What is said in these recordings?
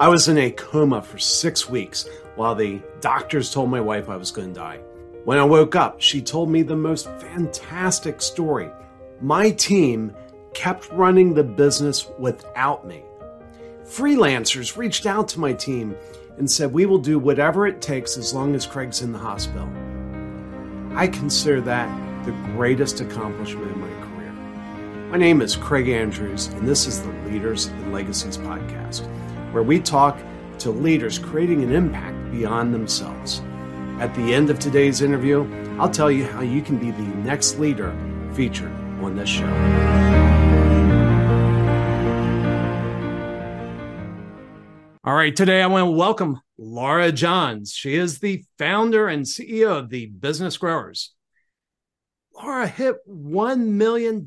I was in a coma for six weeks while the doctors told my wife I was going to die. When I woke up, she told me the most fantastic story. My team kept running the business without me. Freelancers reached out to my team and said, We will do whatever it takes as long as Craig's in the hospital. I consider that the greatest accomplishment in my career. My name is Craig Andrews, and this is the Leaders and Legacies podcast, where we talk to leaders creating an impact beyond themselves. At the end of today's interview, I'll tell you how you can be the next leader featured on this show. All right, today I want to welcome Laura Johns. She is the founder and CEO of the Business Growers. Laura hit $1 million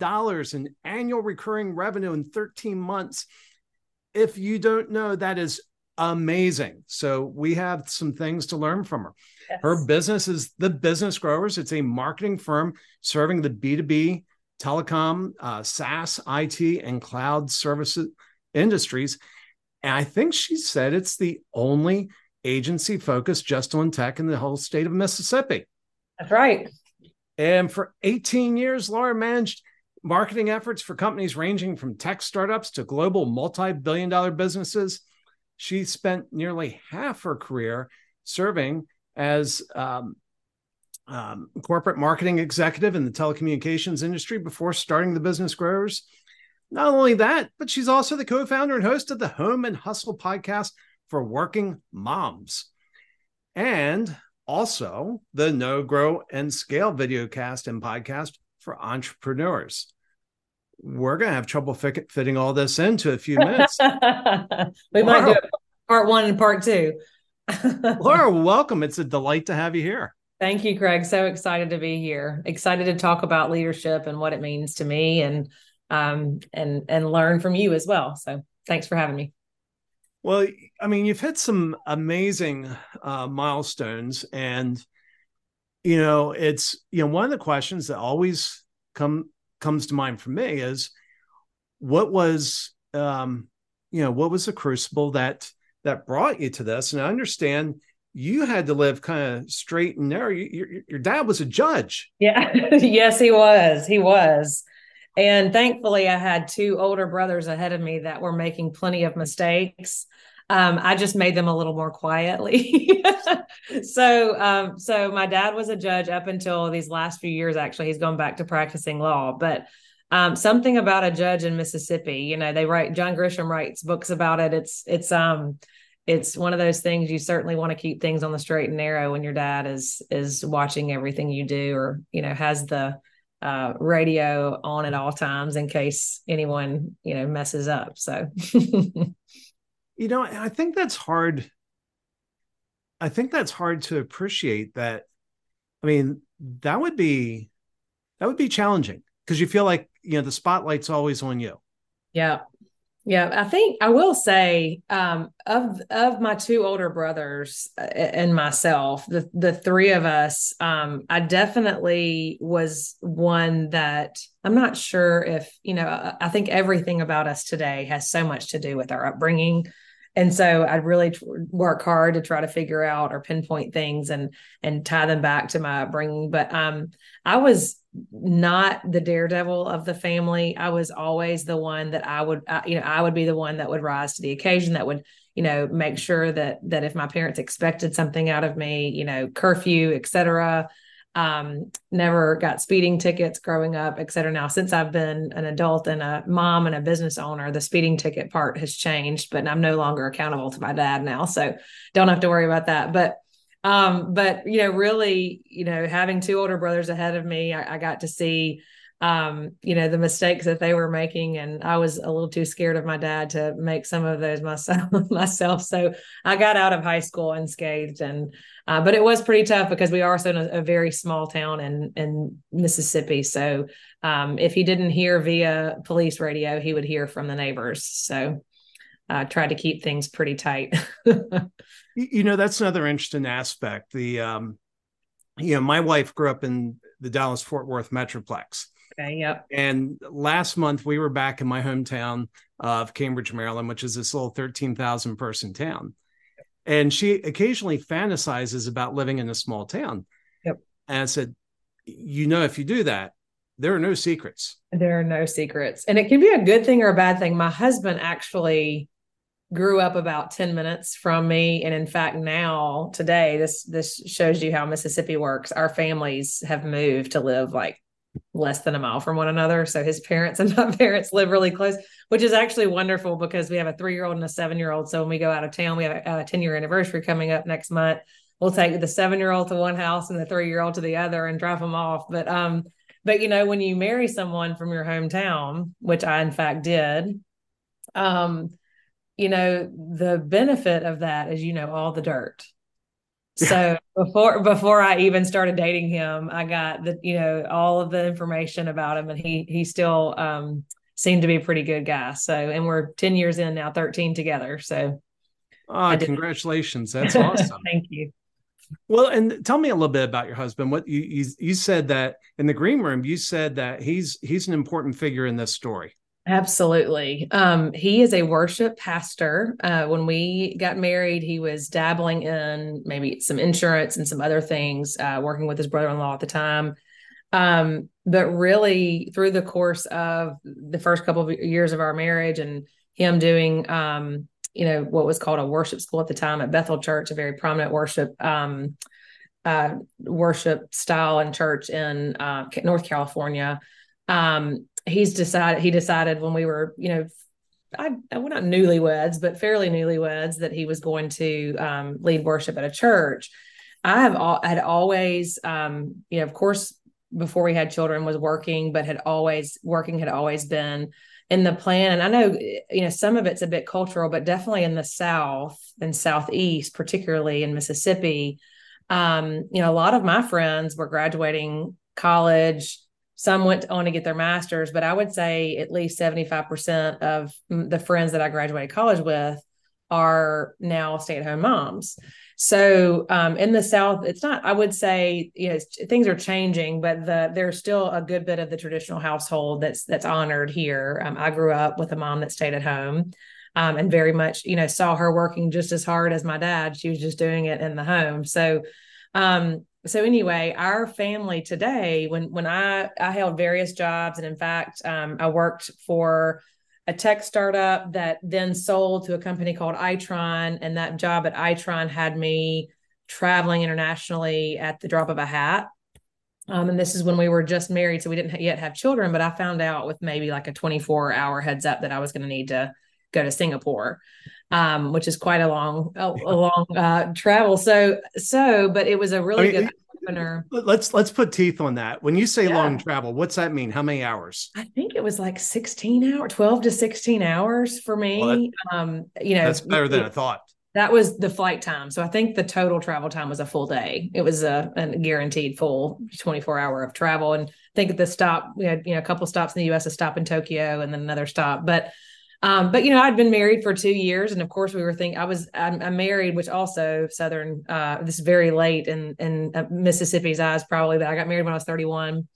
in annual recurring revenue in 13 months. If you don't know, that is amazing. So we have some things to learn from her. Yes. Her business is the Business Growers. It's a marketing firm serving the B2B telecom, uh, SaaS, IT, and cloud services industries. And I think she said it's the only agency focused just on tech in the whole state of Mississippi. That's right. And for 18 years, Laura managed marketing efforts for companies ranging from tech startups to global multi billion dollar businesses. She spent nearly half her career serving as um, um, corporate marketing executive in the telecommunications industry before starting the Business Growers. Not only that, but she's also the co founder and host of the Home and Hustle podcast for working moms. And also the No Grow, and Scale videocast and podcast for entrepreneurs. We're going to have trouble fit- fitting all this into a few minutes. we might do part one and part two. Laura, welcome. It's a delight to have you here. Thank you, Craig. So excited to be here. Excited to talk about leadership and what it means to me and um and and learn from you as well. So thanks for having me. Well, I mean, you've hit some amazing uh, milestones, and you know, it's you know one of the questions that always come comes to mind for me is what was um, you know what was the crucible that that brought you to this? And I understand you had to live kind of straight and narrow. Your, your dad was a judge. Yeah, yes, he was. He was. And thankfully, I had two older brothers ahead of me that were making plenty of mistakes. Um, I just made them a little more quietly. so, um, so my dad was a judge up until these last few years. Actually, he's gone back to practicing law, but um, something about a judge in Mississippi. You know, they write. John Grisham writes books about it. It's it's um it's one of those things you certainly want to keep things on the straight and narrow when your dad is is watching everything you do or you know has the uh, radio on at all times in case anyone you know messes up. So, you know, I think that's hard. I think that's hard to appreciate. That, I mean, that would be that would be challenging because you feel like you know the spotlight's always on you. Yeah, yeah, I think I will say um, of of my two older brothers uh, and myself, the the three of us, um, I definitely was one that I'm not sure if you know. I think everything about us today has so much to do with our upbringing, and so I'd really t- work hard to try to figure out or pinpoint things and and tie them back to my upbringing. But um, I was not the daredevil of the family. I was always the one that I would, you know, I would be the one that would rise to the occasion, that would, you know, make sure that that if my parents expected something out of me, you know, curfew, etc. Um, never got speeding tickets growing up, et cetera. Now, since I've been an adult and a mom and a business owner, the speeding ticket part has changed, but I'm no longer accountable to my dad now. So don't have to worry about that. But um, but you know, really, you know, having two older brothers ahead of me, I, I got to see um, you know, the mistakes that they were making. And I was a little too scared of my dad to make some of those myself myself. So I got out of high school unscathed. And uh, but it was pretty tough because we are also in a, a very small town in in Mississippi. So um, if he didn't hear via police radio, he would hear from the neighbors. So I tried to keep things pretty tight. you know, that's another interesting aspect. The um, you know, my wife grew up in the Dallas Fort Worth Metroplex. Okay, yep. And last month we were back in my hometown of Cambridge, Maryland, which is this little 13,000 person town. And she occasionally fantasizes about living in a small town. Yep. And I said, you know, if you do that, there are no secrets. There are no secrets. And it can be a good thing or a bad thing. My husband actually grew up about 10 minutes from me and in fact now today this this shows you how Mississippi works. Our families have moved to live like less than a mile from one another. So his parents and my parents live really close, which is actually wonderful because we have a three year old and a seven year old. So when we go out of town, we have a 10 year anniversary coming up next month. We'll take the seven year old to one house and the three year old to the other and drop them off. But, um, but you know, when you marry someone from your hometown, which I in fact did, um, you know, the benefit of that is you know all the dirt. So before before I even started dating him, I got the you know all of the information about him, and he he still um, seemed to be a pretty good guy. So, and we're ten years in now, thirteen together. So, oh, congratulations! That's awesome. Thank you. Well, and tell me a little bit about your husband. What you, you you said that in the green room, you said that he's he's an important figure in this story. Absolutely. Um, he is a worship pastor. Uh, when we got married, he was dabbling in maybe some insurance and some other things, uh, working with his brother in law at the time. Um, but really, through the course of the first couple of years of our marriage and him doing, um, you know, what was called a worship school at the time at Bethel Church, a very prominent worship um, uh, worship style and church in uh, North California. Um, he's decided he decided when we were you know I, we're not newlyweds but fairly newlyweds that he was going to um, lead worship at a church. I have all, had always um, you know of course before we had children was working but had always working had always been in the plan. And i know you know some of it's a bit cultural but definitely in the south and southeast particularly in mississippi um, you know a lot of my friends were graduating college some went on to get their masters, but I would say at least 75% of the friends that I graduated college with are now stay at home moms. So um, in the South, it's not, I would say, you know, things are changing, but the, there's still a good bit of the traditional household that's, that's honored here. Um, I grew up with a mom that stayed at home. Um, and very much, you know, saw her working just as hard as my dad. She was just doing it in the home. So, um, so anyway, our family today, when when I I held various jobs, and in fact, um, I worked for a tech startup that then sold to a company called Itron, and that job at Itron had me traveling internationally at the drop of a hat. Um, and this is when we were just married, so we didn't yet have children. But I found out with maybe like a 24 hour heads up that I was going to need to go to Singapore um, which is quite a long, a, a long uh, travel. So, so, but it was a really I mean, good opener. Let's let's put teeth on that. When you say yeah. long travel, what's that mean? How many hours? I think it was like sixteen hours, twelve to sixteen hours for me. Well, that, um, you know, that's better than I thought. That was the flight time. So I think the total travel time was a full day. It was a, a guaranteed full 24 hour of travel. And I think at the stop, we had, you know, a couple stops in the US, a stop in Tokyo and then another stop. But um, but you know, I'd been married for two years, and of course, we were thinking I was I'm, I'm married, which also Southern. Uh, this is very late in in uh, Mississippi's eyes, probably. But I got married when I was 31.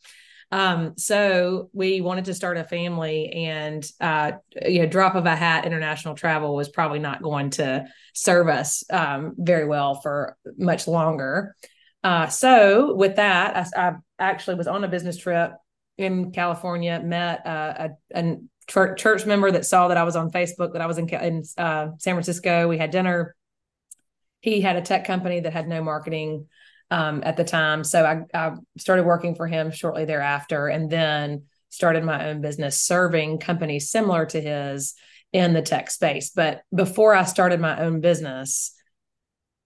Um, so we wanted to start a family, and uh, you know, drop of a hat, international travel was probably not going to serve us um, very well for much longer. Uh, so with that, I, I, actually was on a business trip in California, met uh, a, a church member that saw that I was on Facebook that I was in, in uh, San Francisco. We had dinner. He had a tech company that had no marketing um, at the time, so I, I started working for him shortly thereafter, and then started my own business serving companies similar to his in the tech space. But before I started my own business,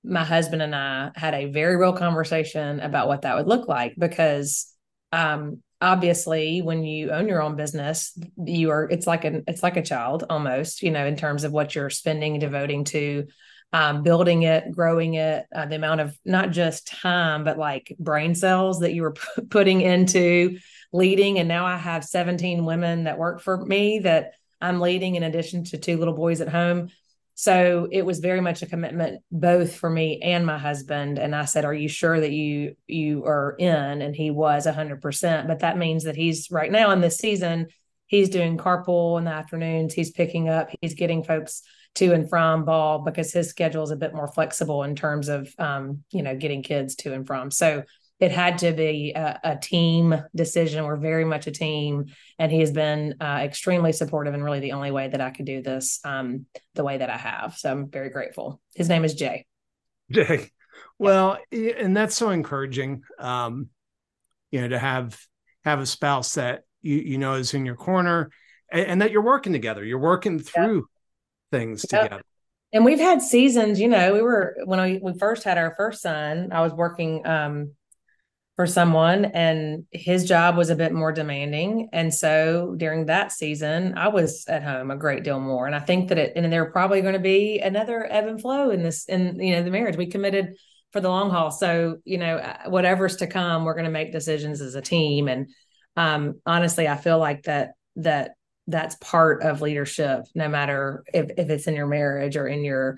my husband and I had a very real conversation about what that would look like because um, obviously when you own your own business you are it's like an it's like a child almost you know in terms of what you're spending devoting to um, building it growing it uh, the amount of not just time but like brain cells that you were p- putting into leading. And now i have 17 women that work for me that i'm leading in addition to two little boys at home so it was very much a commitment both for me and my husband and i said are you sure that you you are in and he was 100% but that means that he's right now in this season he's doing carpool in the afternoons. He's picking up, he's getting folks to and from ball because his schedule is a bit more flexible in terms of, um, you know, getting kids to and from. So it had to be a, a, team decision. We're very much a team, and he has been uh, extremely supportive and really the only way that I could do this um, the way that I have. So I'm very grateful. His name is Jay. Jay. Well, and that's so encouraging. Um, you know, to have have a spouse that you you know is in your corner, and, and that you're working together. You're working through things together. And we've had seasons. You know, we were when we, we first had our first son. I was working um, for someone and his job was a bit more demanding. And so during that season i was at home a great deal more. And i think that it and there probably going to be another ebb and flow in this in you know the marriage. We committed for the long haul. So you know uh, whatever's to come we're going to make decisions as a team. And um honestly i feel like that that that's part of leadership no matter if, if it's in your marriage or in your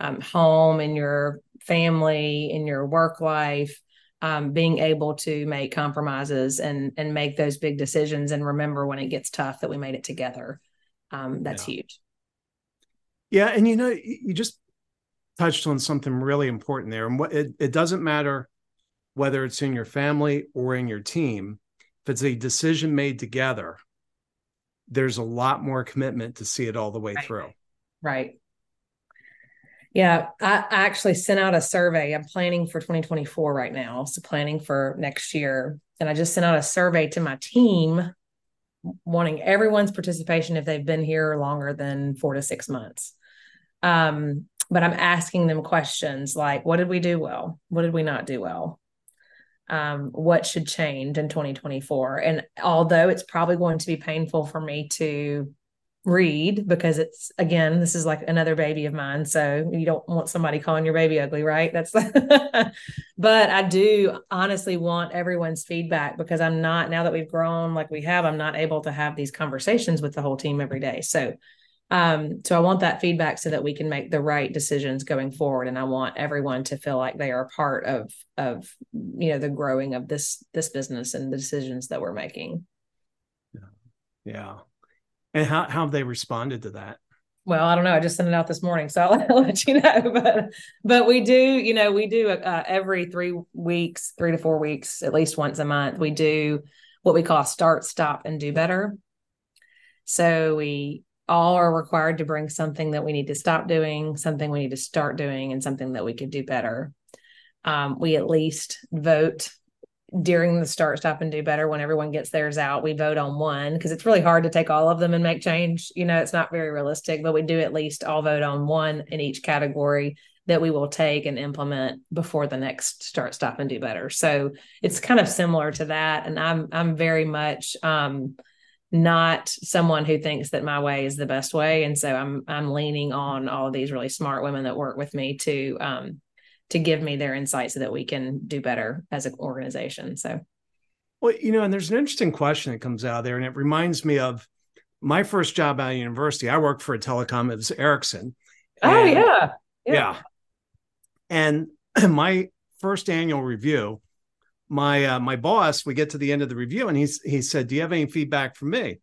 um, home in your family in your work life um, being able to make compromises and and make those big decisions and remember when it gets tough that we made it together um, that's yeah. huge yeah and you know you just touched on something really important there and what it, it doesn't matter whether it's in your family or in your team if it's a decision made together there's a lot more commitment to see it all the way right. through right yeah, I, actually sent out a survey. I'm planning for 2024 right now, so planning for next year. And I just sent out a survey to my team wanting everyone's participation if they've been here longer than four to six months. Um, but I'm asking them questions like, what did we do well? What did we not do well? Um, what should change in 2024? And although it's probably going to be painful for me to read because it's again this is like another baby of mine so you don't want somebody calling your baby ugly right? That's but i do honestly want everyone's feedback because i'm not now that we've grown like we have i'm not able to have these conversations with the whole team every day. So um so i want that feedback so that we can make the right decisions going forward and i want everyone to feel like they are a part of of you know the growing of this this business and the decisions that we're making. Yeah. Yeah and how, how have they responded to that? Well, I don't know. I just sent it out this morning, so I'll, let you know. But but we do, you know, we do uh, every three weeks, three to four weeks, at least once a month. We do what we call start, stop, and do better. So we all are required to bring something that we need to stop doing, something we need to start doing, and something that we could do better. Um, we at least vote during the start stop and do better when everyone gets theirs out we vote on one because it's really hard to take all of them and make change you know it's not very realistic but we do at least all vote on one in each category that we will take and implement before the next start stop and do better. So it's kind of similar to that and i'm i'm very much um not someone who thinks that my way is the best way and so i'm i'm leaning on all of these really smart women that work with me to um to give me their insight so that we can do better as an organization. So, well, you know, and there's an interesting question that comes out there, and it reminds me of my first job out of university. I worked for a telecom, it was Ericsson. Oh, yeah. yeah. Yeah. And my first annual review, my uh, my boss, we get to the end of the review, and he's he said, "Do you have any feedback from me?"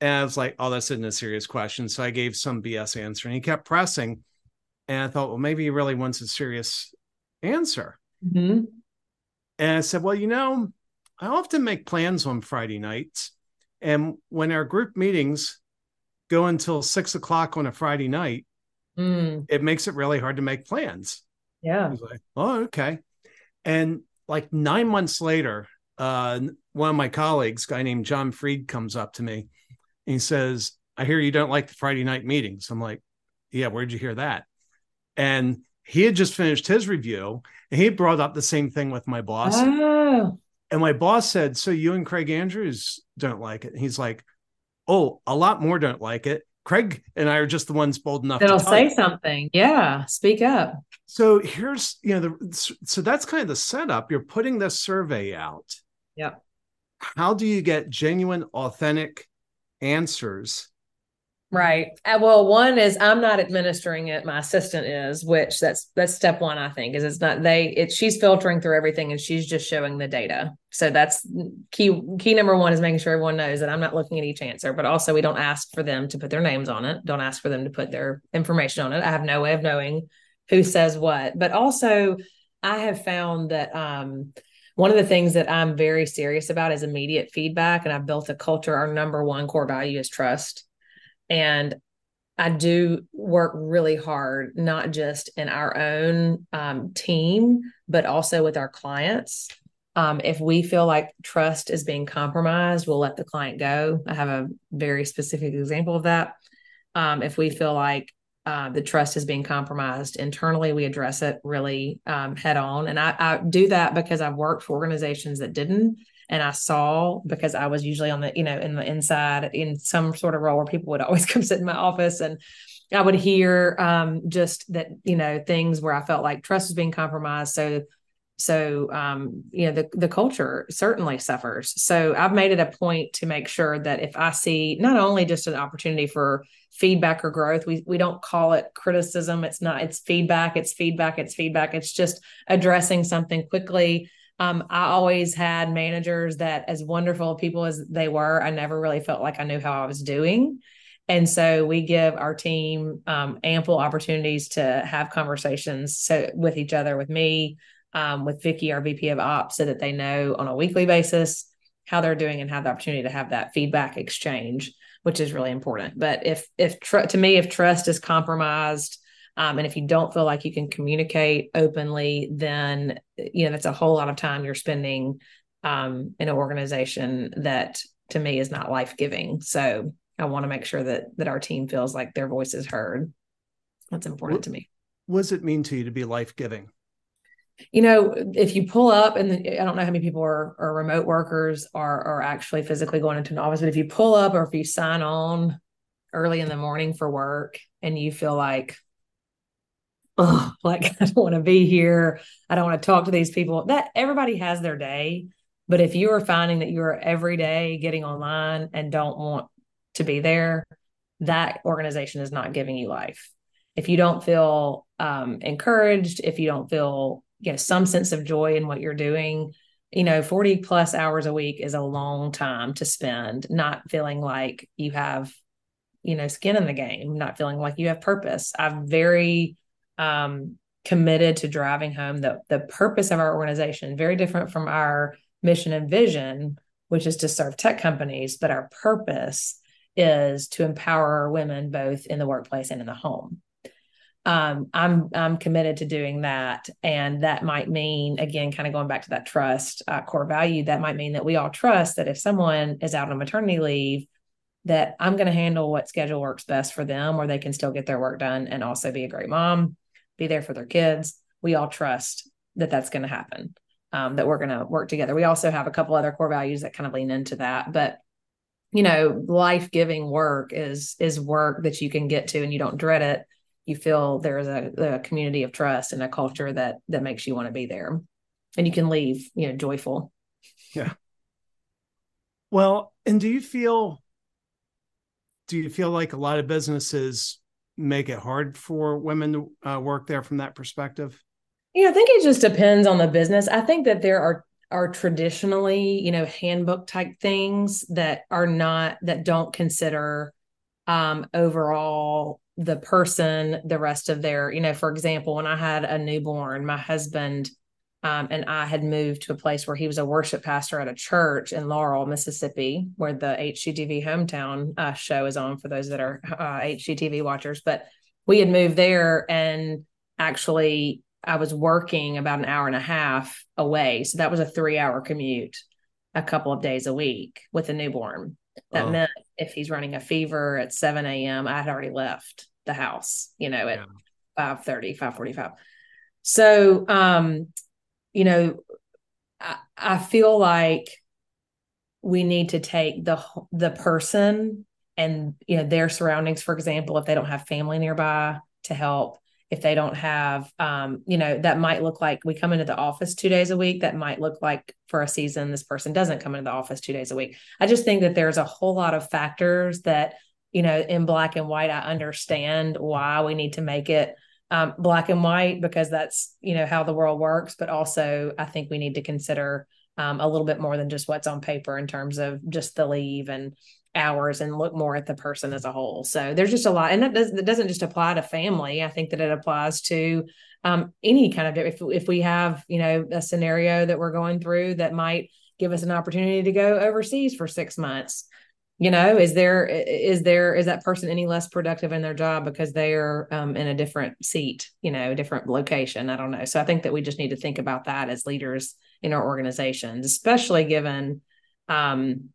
And I was like, "Oh, that's isn't a serious question." So I gave some BS answer, and he kept pressing. And I thought, well, maybe he really wants a serious answer. Mm-hmm. And I said, well, you know, I often make plans on Friday nights. And when our group meetings go until six o'clock on a Friday night, mm. it makes it really hard to make plans. Yeah. like, oh, okay. And like nine months later, uh, one of my colleagues, guy named John Freed, comes up to me. And he says, I hear you don't like the Friday night meetings. I'm like, yeah, where'd you hear that? And he had just finished his review and he brought up the same thing with my boss. Oh. And my boss said, So you and Craig Andrews don't like it? And he's like, Oh, a lot more don't like it. Craig and I are just the ones bold enough that'll say something. Yeah, speak up. So here's, you know, the, so that's kind of the setup. You're putting this survey out. Yeah. How do you get genuine, authentic answers Right. Uh, well, one is I'm not administering it. My assistant is, which that's that's step one. I think is it's not they. It she's filtering through everything and she's just showing the data. So that's key. Key number one is making sure everyone knows that I'm not looking at each answer, but also we don't ask for them to put their names on it. Don't ask for them to put their information on it. I have no way of knowing who says what. But also, I have found that um, one of the things that I'm very serious about is immediate feedback, and I've built a culture. Our number one core value is trust and I do work really hard, not just in our own um, team, but also with our clients. Um, if we feel like trust is being compromised, we'll let the client go. I have a very specific example of that. Um, if we feel like uh, the trust is being compromised internally, we address it really um, head on. And I, I do that because I've worked for organizations that didn't and I saw because I was usually on the, you know, in the inside in some sort of role where people would always come sit in my office and I would hear um, just that, you know, things where I felt like trust was being compromised. So, so um, you know, the the culture certainly suffers. So I've made it a point to make sure that if I see not only just an opportunity for feedback or growth, we we don't call it criticism. It's not. It's feedback. It's feedback. It's feedback. It's just addressing something quickly um, I always had managers that, as wonderful people as they were, I never really felt like I knew how I was doing. And so we give our team um, ample opportunities to have conversations so with each other, with me, um, with Vicky, our VP of Ops, so that they know on a weekly basis how they're doing and have the opportunity to have that feedback exchange, which is really important. But if if tr- to me, if trust is compromised, um, and if you don't feel like you can communicate openly, then you know that's a whole lot of time you're spending um, in an organization that to me is not life giving. So I want to make sure that that our team feels like their voice is heard. That's important what, to me. What does it mean to you to be life giving? You know, if you pull up, and I don't know how many people are, are remote workers or are actually physically going into an office, but if you pull up or if you sign on early in the morning for work and you feel like oh, like I don't want to be here. I don't want to talk to these people. That everybody has their day. But if you are finding that you're every day getting online and don't want to be there, that organization is not giving you life. If you don't feel um, encouraged, if you don't feel you know some sense of joy in what you're doing, you know, 40 plus hours a week is a long time to spend not feeling like you have, you know, skin in the game, not feeling like you have purpose. I've very um, committed to driving home the the purpose of our organization. Very different from our mission and vision, which is to serve tech companies, but our purpose is to empower women both in the workplace and in the home. Um, I'm I'm committed to doing that, and that might mean again, kind of going back to that trust uh, core value. That might mean that we all trust that if someone is out on maternity leave, that I'm going to handle what schedule works best for them, or they can still get their work done and also be a great mom be there for their kids. We all trust that that's going to happen, um, that we're going to work together. We also have a couple other core values that kind of lean into that. But you know, life giving work is is work that you can get to and you don't dread it. You feel there's a, a community of trust and a culture that that makes you want to be there, and you can leave you know joyful. Yeah. Well, and do you feel do you feel like a lot of businesses make it hard for women to uh, work there from that perspective? Yeah, I think it just depends on the business. I think that there are are traditionally, you know, handbook type things that are not that don't consider um overall the person, the rest of their, you know, for example, when I had a newborn, my husband um, and I had moved to a place where he was a worship pastor at a church in Laurel, Mississippi, where the HGTV hometown uh, show is on for those that are uh, HGTV watchers. But we had moved there, and actually, I was working about an hour and a half away. So that was a three hour commute a couple of days a week with a newborn. That oh. meant if he's running a fever at 7 a.m., I had already left the house, you know, at yeah. 5 30, 5 45. So, um, you know, I, I feel like we need to take the the person and you know their surroundings for example if they don't have family nearby to help if they don't have um, you know that might look like we come into the office two days a week that might look like for a season this person doesn't come into the office two days a week i just think that there's a whole lot of factors that you know, in black and white. I understand why we need to make it um, black and white because that's, you know, how the world works. But also, I think we need to consider um, a little bit more than just what's on paper in terms of just the leave and hours and look more at the person as a whole. So there's just a lot, and that, does, that doesn't just apply to family. I think that it applies to um, any kind of if if we have you know a scenario that we're going through that might give us an opportunity to go overseas for six months you know is there is there is that person any less productive in their job because they are um, in a different seat you know a different location? I don't know. So i think that we just need to think about that as leaders in our organizations especially given um,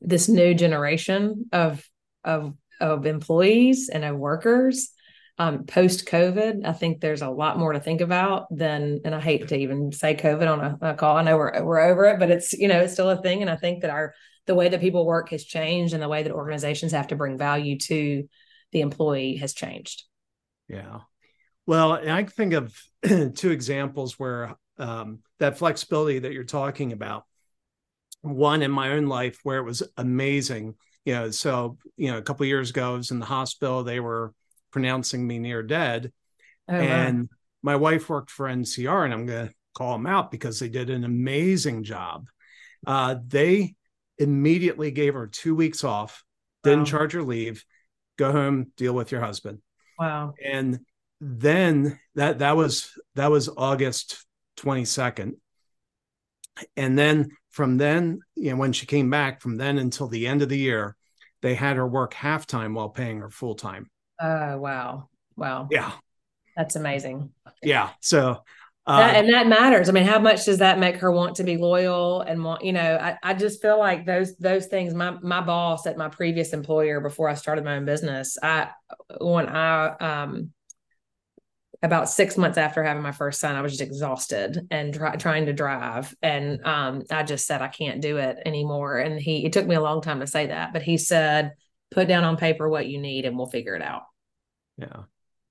this new generation of of of employees and of workers. Um, post COVID, I think there's a lot more to think about than, and I hate to even say COVID on a, a, call. I know we're we're over it, but it's you know it's still a thing, and I think that our the way that people work has changed, and the way that organizations have to bring value to the employee has changed. Yeah, well, I think of two examples where um, that flexibility that you're talking about. One in my own life where it was amazing. You know, so you know, a couple years ago, I was in the hospital. They were pronouncing me near dead. Oh, and wow. my wife worked for NCR, and I'm going to call them out because they did an amazing job. Uh, they immediately gave her two weeks off, didn't charge her leave, go home, deal with your husband. Wow. And then that that was that was August 22nd. And then from then, you know, when she came back, from then until the end of the year, they had her work half time while paying her full time. Oh, wow. Wow. Yeah. That's amazing. Yeah. So, that, and that matters. I mean, how much does that make her want to be loyal and want, you know, I, I just feel like those, those things, my, my boss at my previous employer before I started my own business, I, when I, um, about six months after having my first son, I was just exhausted and try, trying to drive. And um, I just said, I can't do it anymore. And he, it took me a long time to say that, but he said, put down on paper what you need and we'll figure it out. Yeah.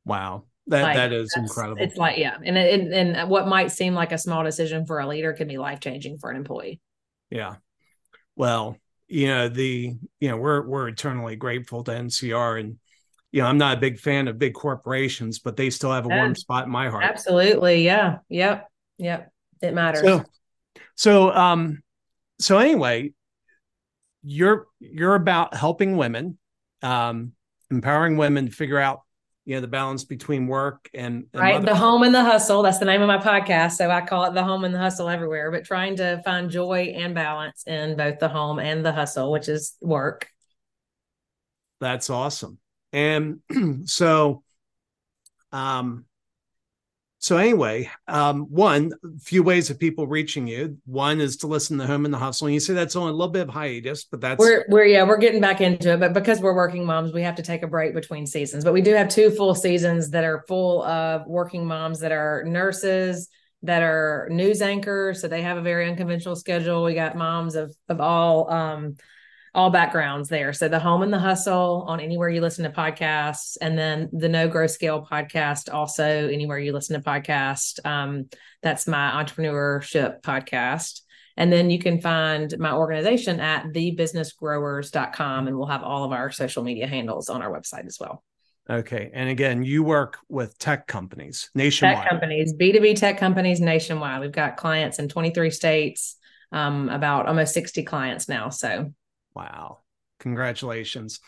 Wow. That like, that is incredible. It's like yeah, and, and and what might seem like a small decision for a leader can be life changing for an employee. Yeah. Well, you know the you know we're we're eternally grateful to NCR and you know I'm not a big fan of big corporations, but they still have a warm spot in my heart. Absolutely. Yeah. Yep. Yep. It matters. So, so um so anyway, you're you're about helping women, um, empowering women to figure out you know the balance between work and, and right. the home and the hustle. That's the name of my podcast. So i call it the home and the hustle everywhere but trying to find joy and balance in both the home and the hustle which is work. That's awesome. And so um so anyway, um, one few ways of people reaching you. One is to listen to Home and the Hustle. And you say that's on a little bit of hiatus, but that's we're we're yeah we're getting back into it. But because we're working moms, we have to take a break between seasons. But we do have two full seasons that are full of working moms that are nurses, that are news anchors, so they have a very unconventional schedule. We got moms of of all um, all backgrounds there. So the home and the hustle on anywhere you listen to podcasts, and then the No Grow Scale podcast also anywhere you listen to podcasts. Um, that's my entrepreneurship podcast. And then you can find my organization at thebusinessgrowers.com, and we'll have all of our social media handles on our website as well. Okay. And again, you work with tech companies nationwide. Tech companies, B2B tech companies nationwide. We've got clients in 23 states, um, about almost 60 clients now. So Wow. Congratulations.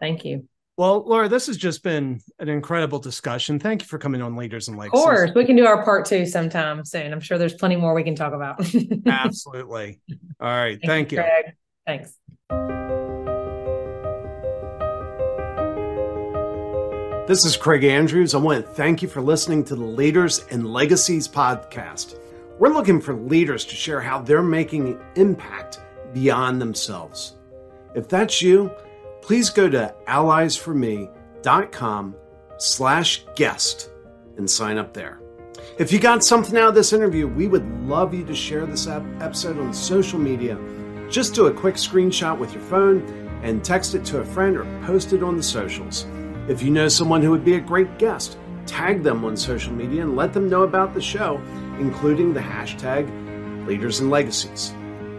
Thank you. Well, Laura, this has just been an incredible discussion. Thank you for coming on Leaders and Lakes. Of course, we can do our part two sometime soon. I'm sure there's plenty more we can talk about. Absolutely. All right. Thank, Thank you. Craig. Thanks. This is Craig Andrews. I want to thank you for listening to the Leaders and Legacies podcast. We're looking for leaders to share how they're making impact beyond themselves. If that's you, please go to allies4me.com slash guest and sign up there. If you got something out of this interview, we would love you to share this episode on social media. Just do a quick screenshot with your phone and text it to a friend or post it on the socials. If you know someone who would be a great guest, tag them on social media and let them know about the show, including the hashtag Leaders and Legacies.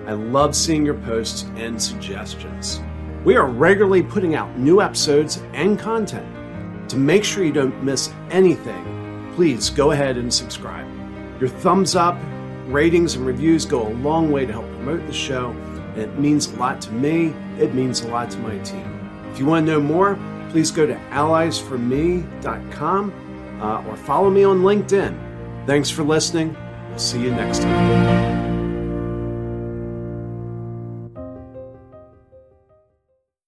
I love seeing your posts and suggestions. We are regularly putting out new episodes and content. To make sure you don't miss anything, please go ahead and subscribe. Your thumbs up, ratings, and reviews go a long way to help promote the show, and it means a lot to me. It means a lot to my team. If you want to know more, please go to allies4me.com uh, or follow me on LinkedIn. Thanks for listening. We'll see you next time.